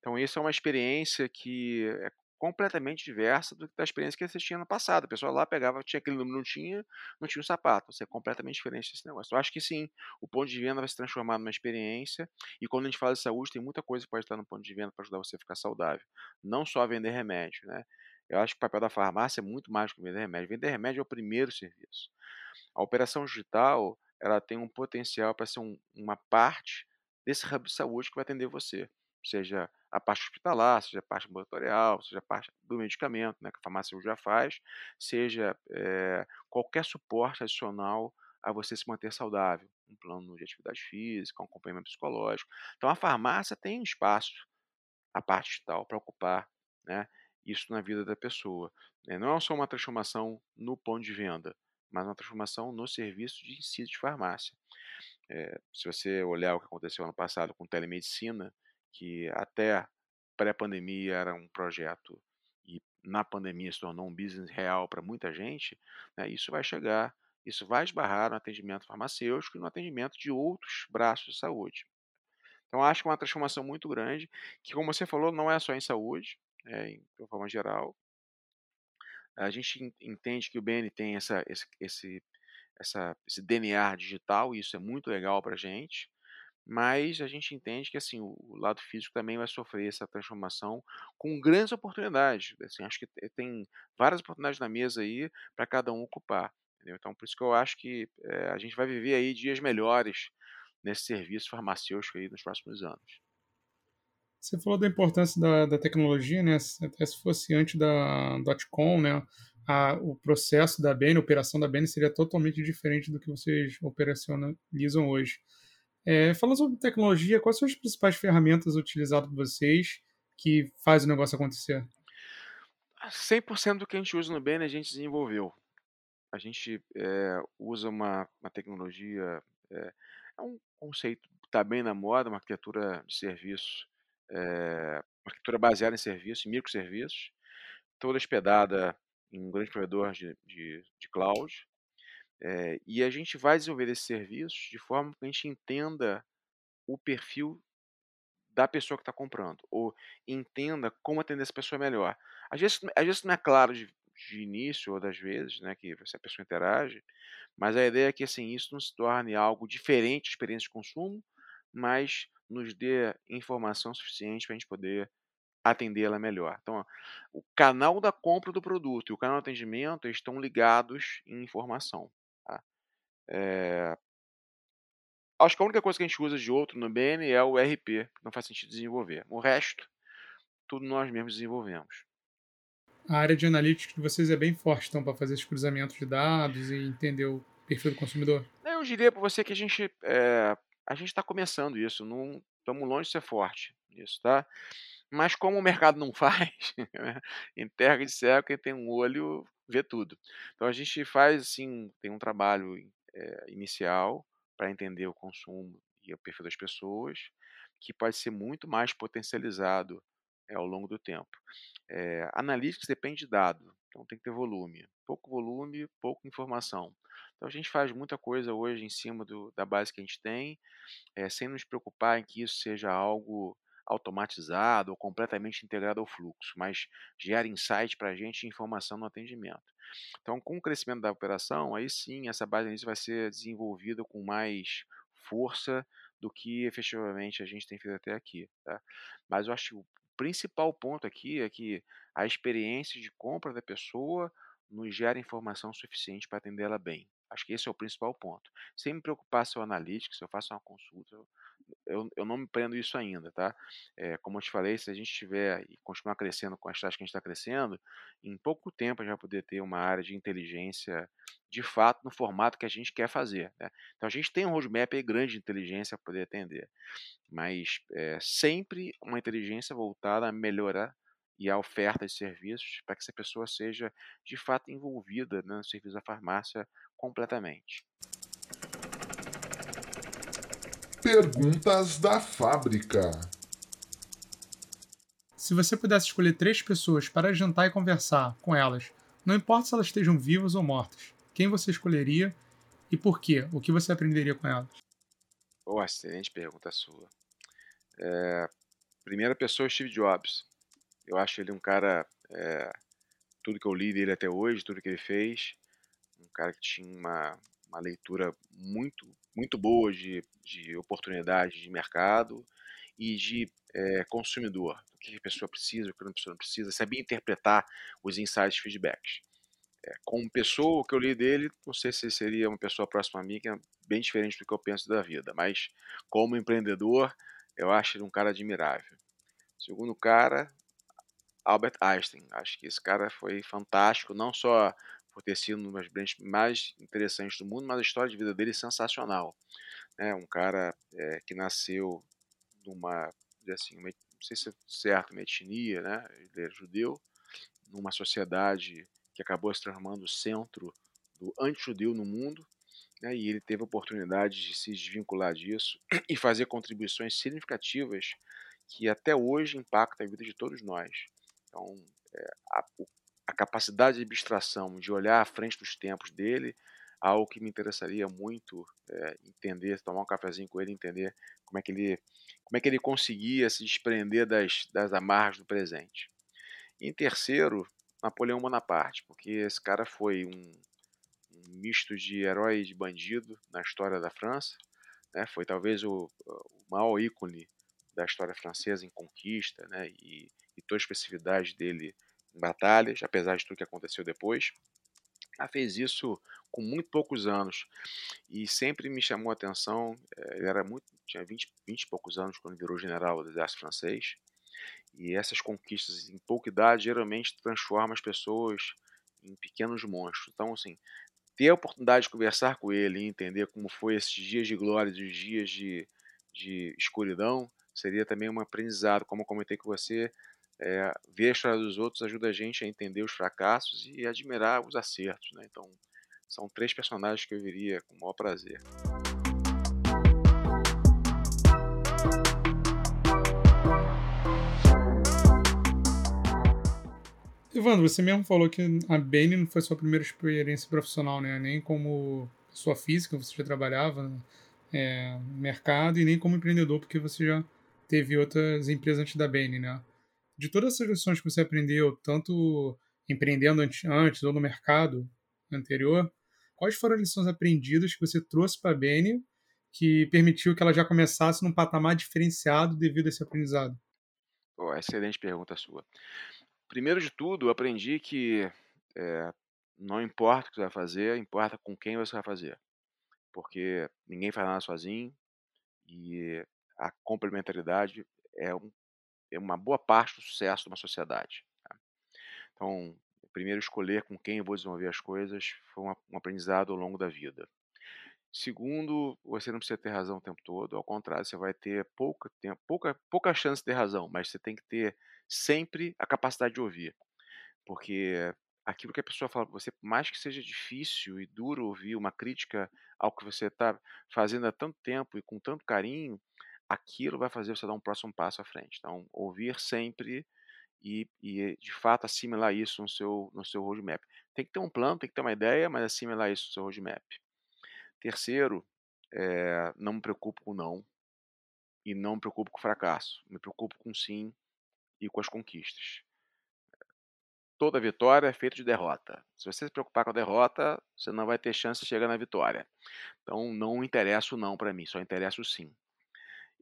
Então isso é uma experiência que é completamente diversa do, da experiência que você tinha no passado. A pessoa lá pegava, tinha aquele número, não tinha, não tinha o um sapato. Você é completamente diferente desse negócio. Eu acho que sim, o ponto de venda vai se transformar numa experiência. E quando a gente fala de saúde, tem muita coisa que pode estar no ponto de venda para ajudar você a ficar saudável. Não só vender remédio, né? Eu acho que o papel da farmácia é muito mais do que vender remédio. Vender remédio é o primeiro serviço. A operação digital, ela tem um potencial para ser um, uma parte desse hub de saúde que vai atender você. Seja a parte hospitalar, seja a parte ambulatorial, seja a parte do medicamento, né, que a farmácia já faz, seja é, qualquer suporte adicional a você se manter saudável, um plano de atividade física, um acompanhamento psicológico. Então a farmácia tem espaço, a parte digital, para ocupar né, isso na vida da pessoa. Né. Não é só uma transformação no ponto de venda, mas uma transformação no serviço de ensino de farmácia. É, se você olhar o que aconteceu ano passado com telemedicina, que até pré-pandemia era um projeto e na pandemia se tornou um business real para muita gente, né, isso vai chegar, isso vai esbarrar no atendimento farmacêutico e no atendimento de outros braços de saúde. Então, acho que é uma transformação muito grande, que, como você falou, não é só em saúde, é, de forma geral. A gente entende que o BN tem essa, esse, esse, essa, esse DNA digital, e isso é muito legal para a gente. Mas a gente entende que assim o lado físico também vai sofrer essa transformação com grandes oportunidades. Assim, acho que tem várias oportunidades na mesa aí para cada um ocupar. Entendeu? Então, por isso que eu acho que é, a gente vai viver aí dias melhores nesse serviço farmacêutico aí nos próximos anos. Você falou da importância da, da tecnologia, né? Até se fosse antes da .com, né? A, o processo da BN, a operação da BN seria totalmente diferente do que vocês operacionalizam hoje. É, falando sobre tecnologia, quais são as principais ferramentas utilizadas por vocês que fazem o negócio acontecer? 100% do que a gente usa no BN a gente desenvolveu. A gente é, usa uma, uma tecnologia, é, é, um conceito que está bem na moda, uma arquitetura de serviço, é, uma arquitetura baseada em serviços, em microserviços, toda hospedada em um grande provedor de, de, de cloud, é, e a gente vai desenvolver esses serviços de forma que a gente entenda o perfil da pessoa que está comprando, ou entenda como atender essa pessoa melhor. Às vezes, às vezes não é claro de, de início ou das vezes, né, que a pessoa interage, mas a ideia é que assim, isso não se torne algo diferente experiência de consumo, mas nos dê informação suficiente para a gente poder atendê-la melhor. Então, o canal da compra do produto e o canal de atendimento estão ligados em informação. É... Acho que a única coisa que a gente usa de outro no BN é o RP, que não faz sentido desenvolver. O resto, tudo nós mesmos desenvolvemos. A área de analítica de vocês é bem forte, então, para fazer esse cruzamento de dados e entender o perfil do consumidor? Eu diria para você que a gente é, a gente está começando isso, não estamos longe de ser forte nisso, tá? Mas como o mercado não faz, em terra de céu, quem tem um olho vê tudo. Então a gente faz assim, tem um trabalho é, inicial para entender o consumo e o perfil das pessoas, que pode ser muito mais potencializado é, ao longo do tempo. É, analytics depende de dado, então tem que ter volume. Pouco volume, pouca informação. Então a gente faz muita coisa hoje em cima do, da base que a gente tem, é, sem nos preocupar em que isso seja algo automatizado ou completamente integrado ao fluxo, mas gera insight para a gente e informação no atendimento. Então, com o crescimento da operação, aí sim essa base de vai ser desenvolvida com mais força do que efetivamente a gente tem feito até aqui. Tá? Mas eu acho que o principal ponto aqui é que a experiência de compra da pessoa nos gera informação suficiente para atender ela bem. Acho que esse é o principal ponto. Sem me preocupar se eu analítico, se eu faço uma consulta, eu, eu não me prendo isso ainda, tá? É, como eu te falei, se a gente tiver e continuar crescendo com as taxas que a gente está crescendo, em pouco tempo a gente vai poder ter uma área de inteligência de fato no formato que a gente quer fazer. Né? Então a gente tem um roadmap grande de inteligência para poder atender, mas é, sempre uma inteligência voltada a melhorar e a oferta de serviços para que essa pessoa seja de fato envolvida né, no serviço da farmácia completamente. Perguntas da fábrica. Se você pudesse escolher três pessoas para jantar e conversar com elas, não importa se elas estejam vivas ou mortas, quem você escolheria e por quê? O que você aprenderia com elas? Oh, excelente pergunta sua. É, primeira pessoa, Steve Jobs. Eu acho ele um cara é, tudo que eu li dele até hoje, tudo que ele fez. Um cara que tinha uma, uma leitura muito, muito boa de, de oportunidade de mercado e de é, consumidor. O que a pessoa precisa, o que a pessoa não precisa. Sabia interpretar os insights feedbacks. É, como pessoa, o que eu li dele, não sei se seria uma pessoa próxima a mim, que é bem diferente do que eu penso da vida, mas como empreendedor, eu acho ele um cara admirável. Segundo cara, Albert Einstein. Acho que esse cara foi fantástico, não só por ter sido uma das brilhantes mais interessantes do mundo, mas a história de vida dele é sensacional. É um cara é, que nasceu numa, assim, uma, não sei se é certo, uma etnia, né? ele é judeu, numa sociedade que acabou se transformando o centro do anti-judeu no mundo, né? e ele teve a oportunidade de se desvincular disso e fazer contribuições significativas que até hoje impactam a vida de todos nós. Então, é, a, a, capacidade de abstração, de olhar à frente dos tempos dele, algo que me interessaria muito é, entender, tomar um cafezinho com ele, entender como é que ele, como é que ele conseguia se desprender das, das amarras do presente. E em terceiro, Napoleão Bonaparte, porque esse cara foi um, um misto de herói e de bandido na história da França, né? foi talvez o, o maior ícone da história francesa em conquista, né? E, e toda a especificidade dele batalhas, apesar de tudo que aconteceu depois. Ela fez isso com muito poucos anos e sempre me chamou a atenção. Eh, ele era muito, tinha 20, 20 e poucos anos quando virou general do exército francês. E essas conquistas em pouca idade geralmente transformam as pessoas em pequenos monstros. Então, assim, ter a oportunidade de conversar com ele e entender como foi esses dias de glória, esses dias de, de escuridão, seria também um aprendizado, como eu comentei com você, é, ver a história dos outros ajuda a gente a entender os fracassos e admirar os acertos. Né? Então, são três personagens que eu viria com o maior prazer. Evandro, você mesmo falou que a Bane não foi sua primeira experiência profissional, né? Nem como sua física, você já trabalhava no é, mercado, e nem como empreendedor, porque você já teve outras empresas antes da Bain, né? De todas essas lições que você aprendeu, tanto empreendendo antes ou no mercado anterior, quais foram as lições aprendidas que você trouxe para a Bain que permitiu que ela já começasse num patamar diferenciado devido a esse aprendizado? Oh, excelente pergunta sua. Primeiro de tudo, eu aprendi que é, não importa o que você vai fazer, importa com quem você vai fazer. Porque ninguém faz nada sozinho e a complementaridade é, um, é uma boa parte do sucesso de uma sociedade. Tá? Então, primeiro, escolher com quem eu vou desenvolver as coisas foi um, aprendizado ao longo da vida. Segundo, você não precisa ter razão o tempo todo, ao contrário, você vai ter pouca, tempo, pouca, pouca chance de ter razão, mas você tem que ter sempre a capacidade de ouvir. Porque aquilo que a pessoa fala para você, por mais que seja difícil e duro ouvir uma crítica ao que você está fazendo há tanto tempo e com tanto carinho, aquilo vai fazer você dar um próximo passo à frente. Então, ouvir sempre e, e de fato assimilar isso no seu, no seu roadmap. Tem que ter um plano, tem que ter uma ideia, mas assimilar isso no seu roadmap. Terceiro, é, não me preocupo com não e não me preocupo com fracasso. Me preocupo com sim e com as conquistas. Toda vitória é feita de derrota. Se você se preocupar com a derrota, você não vai ter chance de chegar na vitória. Então, não interessa o não para mim, só interessa o sim.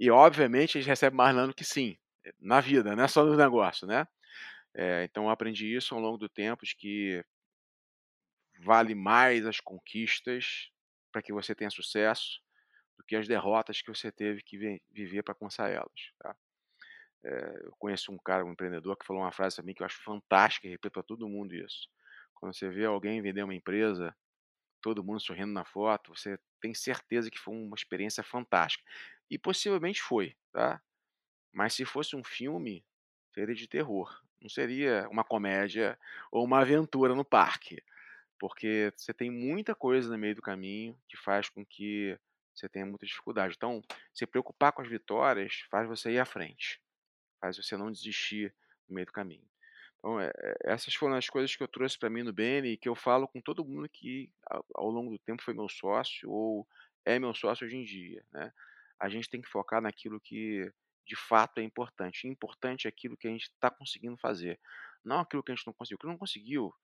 E, obviamente, a gente recebe mais não do que sim, na vida, não é só no negócio, né? É, então, eu aprendi isso ao longo do tempo, de que vale mais as conquistas para que você tenha sucesso do que as derrotas que você teve que viver para alcançar elas. Tá? É, eu conheço um cara, um empreendedor, que falou uma frase mim que eu acho fantástica e repito para todo mundo isso. Quando você vê alguém vender uma empresa, todo mundo sorrindo na foto, você tem certeza que foi uma experiência fantástica. E possivelmente foi, tá? Mas se fosse um filme, seria de terror. Não seria uma comédia ou uma aventura no parque. Porque você tem muita coisa no meio do caminho que faz com que você tenha muita dificuldade. Então, se preocupar com as vitórias faz você ir à frente. Faz você não desistir no meio do caminho. Então, é, essas foram as coisas que eu trouxe para mim no Bene e que eu falo com todo mundo que ao, longo do tempo foi meu sócio ou é meu sócio hoje em dia. Né? A gente tem que focar naquilo que de fato é importante. Importante é aquilo que a gente está conseguindo fazer, não aquilo que a gente não conseguiu. Que não conseguiu,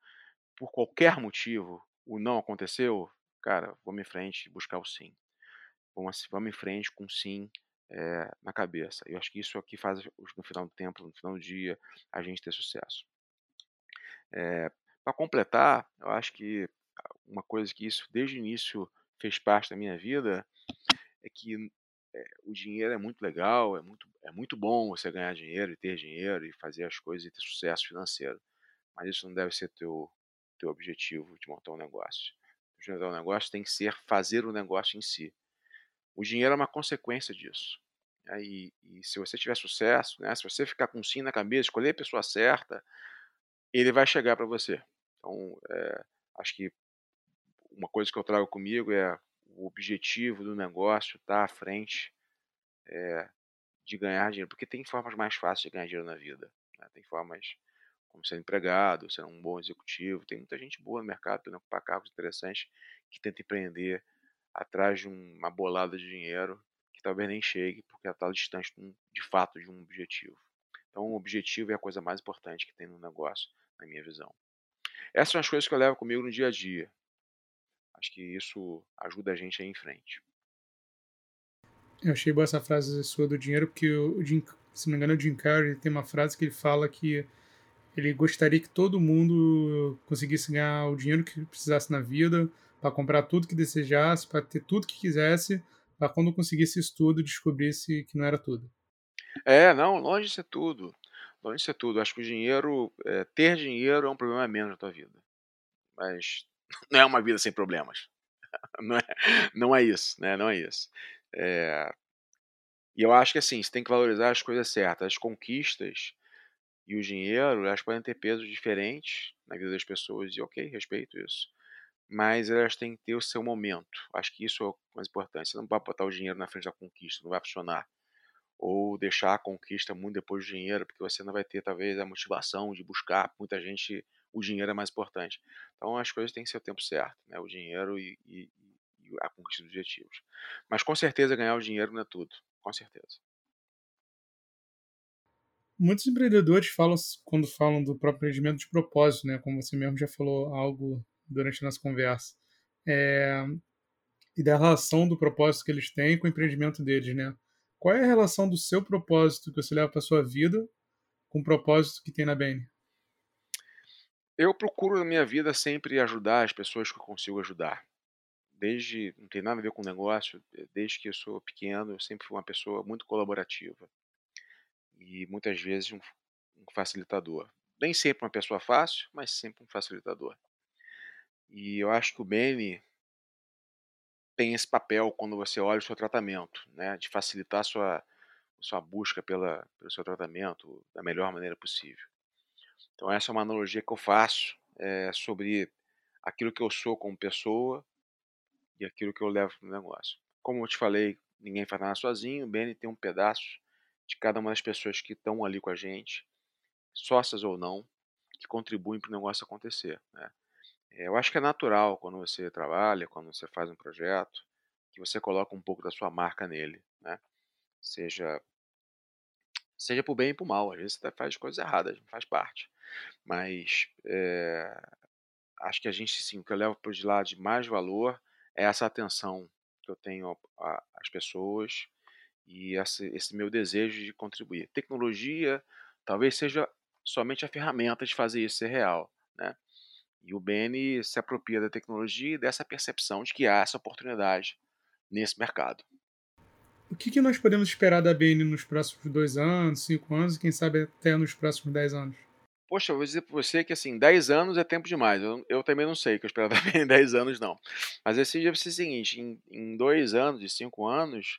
por qualquer motivo, o não aconteceu, cara, vamos em frente buscar o sim. Vamos, vamos em frente com sim é, na cabeça. Eu acho que isso aqui faz, no final do tempo, no final do dia, a gente ter sucesso. É, Para completar, eu acho que uma coisa que isso, desde o início, fez parte da minha vida, é que é, o dinheiro é muito legal, é muito, é muito bom você ganhar dinheiro e ter dinheiro e fazer as coisas e ter sucesso financeiro. Mas isso não deve ser teu, teu objetivo de montar um negócio. De montar um negócio tem que ser fazer o negócio em si. O dinheiro é uma consequência disso. E, e, se você tiver sucesso, né, se você ficar com sim na cabeça, escolher a pessoa certa, ele vai chegar para você. Então, é, acho que uma coisa que eu trago comigo é o objetivo do negócio estar tá à frente é, de ganhar dinheiro, porque tem formas mais fáceis de ganhar dinheiro na vida. Né? Tem formas como ser empregado, ser um bom executivo. Tem muita gente boa no mercado, tendo ocupar cargos interessantes, que tenta empreender atrás de uma bolada de dinheiro que talvez nem chegue, porque ela está distante de fato de um objetivo. Então, o objetivo é a coisa mais importante que tem no negócio, na minha visão. Essas são as coisas que eu levo comigo no dia a dia. Acho que isso ajuda a gente a ir em frente. Eu achei boa essa frase sua do dinheiro, porque o Jim, se não me engano, o Jim Carrey tem uma frase que ele fala que ele gostaria que todo mundo conseguisse ganhar o dinheiro que precisasse na vida, para comprar tudo que desejasse, para ter tudo que quisesse, para quando conseguisse isso tudo, descobrisse que não era tudo. É, não, longe de ser tudo. Longe de ser tudo. Acho que o dinheiro, é, ter dinheiro é um problema menos na tua vida. Mas não é uma vida sem problemas. Não é, não é isso, né? Não é isso. É, e eu acho que assim, você tem que valorizar as coisas certas. As conquistas e o dinheiro, elas podem ter pesos diferentes na vida das pessoas, e ok, respeito isso. Mas elas têm que ter o seu momento. Acho que isso é o mais importante. Você não pode botar o dinheiro na frente da conquista, não vai funcionar. Ou deixar a conquista muito depois do dinheiro, porque você não vai ter, talvez, a motivação de buscar. Muita gente, o dinheiro é mais importante. Então as coisas têm que ser o tempo certo, né? o dinheiro e, e, e a conquista dos objetivos. Mas com certeza ganhar o dinheiro não é tudo, com certeza. Muitos empreendedores falam, quando falam do próprio empreendimento, de propósito, né? Como você mesmo já falou algo durante a nossa conversa. É, e da relação do propósito que eles têm com o empreendimento deles, né? Qual é a relação do seu propósito que você leva para sua vida com o propósito que tem na Bain? Eu procuro na minha vida sempre ajudar as pessoas que eu consigo ajudar. Desde, não tem nada a ver com negócio, desde que eu sou pequeno, eu sempre fui uma pessoa muito colaborativa e muitas vezes um, um facilitador. Nem sempre uma pessoa fácil, mas sempre um facilitador. E eu acho que o Beni tem esse papel quando você olha o seu tratamento, né, de facilitar a sua, a sua busca pela, pelo seu tratamento da melhor maneira possível. Então essa é uma analogia que eu faço é, sobre aquilo que eu sou como pessoa e aquilo que eu levo no negócio. Como eu te falei, ninguém faz nada sozinho, o Beni tem um pedaço de cada uma das pessoas que estão ali com a gente, sócias ou não, que contribuem para o negócio acontecer. Né? É, eu acho que é natural quando você trabalha, quando você faz um projeto, que você coloca um pouco da sua marca nele, né? Seja seja por bem e por mal. Às vezes você faz coisas erradas, faz parte. Mas é, acho que a gente, sim, o que eu levo para de lado de mais valor é essa atenção que eu tenho às pessoas e esse, esse meu desejo de contribuir. Tecnologia talvez seja somente a ferramenta de fazer isso ser real, né? E o Beni se apropria da tecnologia e dessa percepção de que há essa oportunidade nesse mercado. O que, que nós podemos esperar da Beni nos próximos dois anos, cinco anos e quem sabe até nos próximos dez anos? Poxa, eu vou dizer para você que assim, 10 anos é tempo demais. Eu, eu também não sei o que eu esperava em 10 anos, não. Mas esse dia vai ser o seguinte: em, em dois anos, de cinco anos,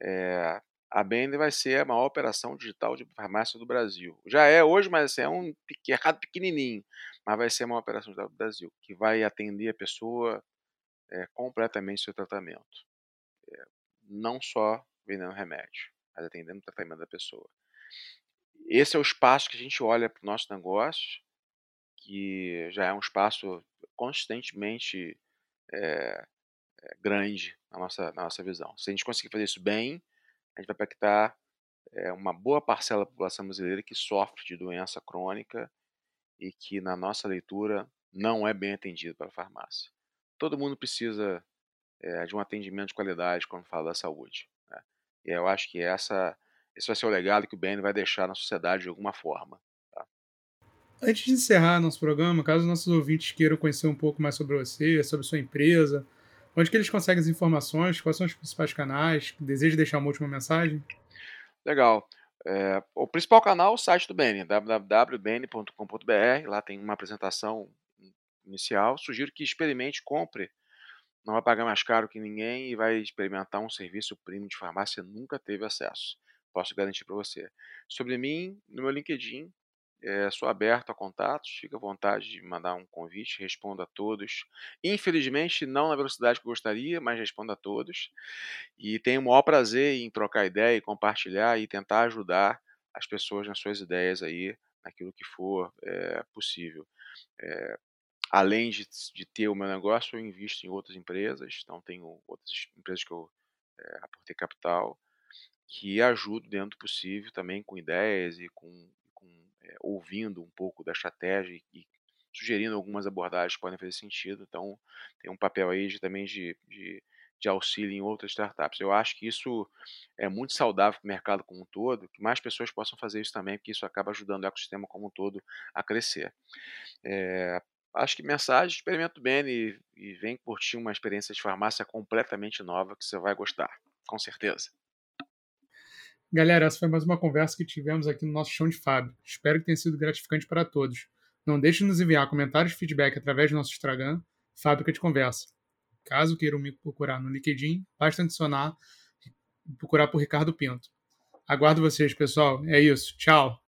é, a Bender vai ser a maior operação digital de farmácia do Brasil. Já é hoje, mas assim, é um mercado pequenininho, mas vai ser a maior operação do Brasil, que vai atender a pessoa é, completamente seu tratamento. É, não só vendendo remédio, mas atendendo o tratamento da pessoa. Esse é o espaço que a gente olha para o nosso negócio, que já é um espaço consistentemente é, grande na nossa, na nossa visão. Se a gente conseguir fazer isso bem, a gente vai impactar uma boa parcela da população brasileira que sofre de doença crônica e que, na nossa leitura, não é bem atendido pela farmácia. Todo mundo precisa é, de um atendimento de qualidade quando fala da saúde. Né? E eu acho que essa, esse vai ser o legado que o BN vai deixar na sociedade de alguma forma. Tá? Antes de encerrar nosso programa, caso nossos ouvintes queiram conhecer um pouco mais sobre você, sobre sua empresa, onde que eles conseguem as informações, quais são os principais canais, deseja deixar uma última mensagem? Legal. É, o principal canal é o site do BN, www.bn.com.br. Lá tem uma apresentação inicial. Sugiro que experimente, compre. Não vai pagar mais caro que ninguém e vai experimentar um serviço premium de farmácia nunca teve acesso. Posso garantir para você. Sobre mim, no meu LinkedIn, é, sou aberto a contatos, fica à vontade de mandar um convite, respondo a todos. Infelizmente, não na velocidade que gostaria, mas respondo a todos. E tenho o maior prazer em trocar ideia e compartilhar e tentar ajudar as pessoas nas suas ideias aí, naquilo que for é, possível. É, além de, de, ter o meu negócio, eu invisto em outras empresas, então tenho outras empresas que eu aportei capital, que ajudo dentro do possível também com ideias e com é, ouvindo um pouco da estratégia e, sugerindo algumas abordagens que podem fazer sentido. Então, tem um papel aí de, também de, de, de auxílio em outras startups. Eu acho que isso é muito saudável para o mercado como um todo, que mais pessoas possam fazer isso também, porque isso acaba ajudando o ecossistema como um todo a crescer. É, acho que mensagem, experimenta bem e, e vem curtir uma experiência de farmácia completamente nova que você vai gostar, com certeza. Galera, essa foi mais uma conversa que tivemos aqui no nosso chão de fábrica. Espero que tenha sido gratificante para todos. Não deixe de nos enviar comentários e feedback através do nosso Instagram, Fábrica de Conversa. Caso queiram me procurar no LinkedIn, basta adicionar e procurar por Ricardo Pinto. Aguardo vocês, pessoal. É isso. Tchau.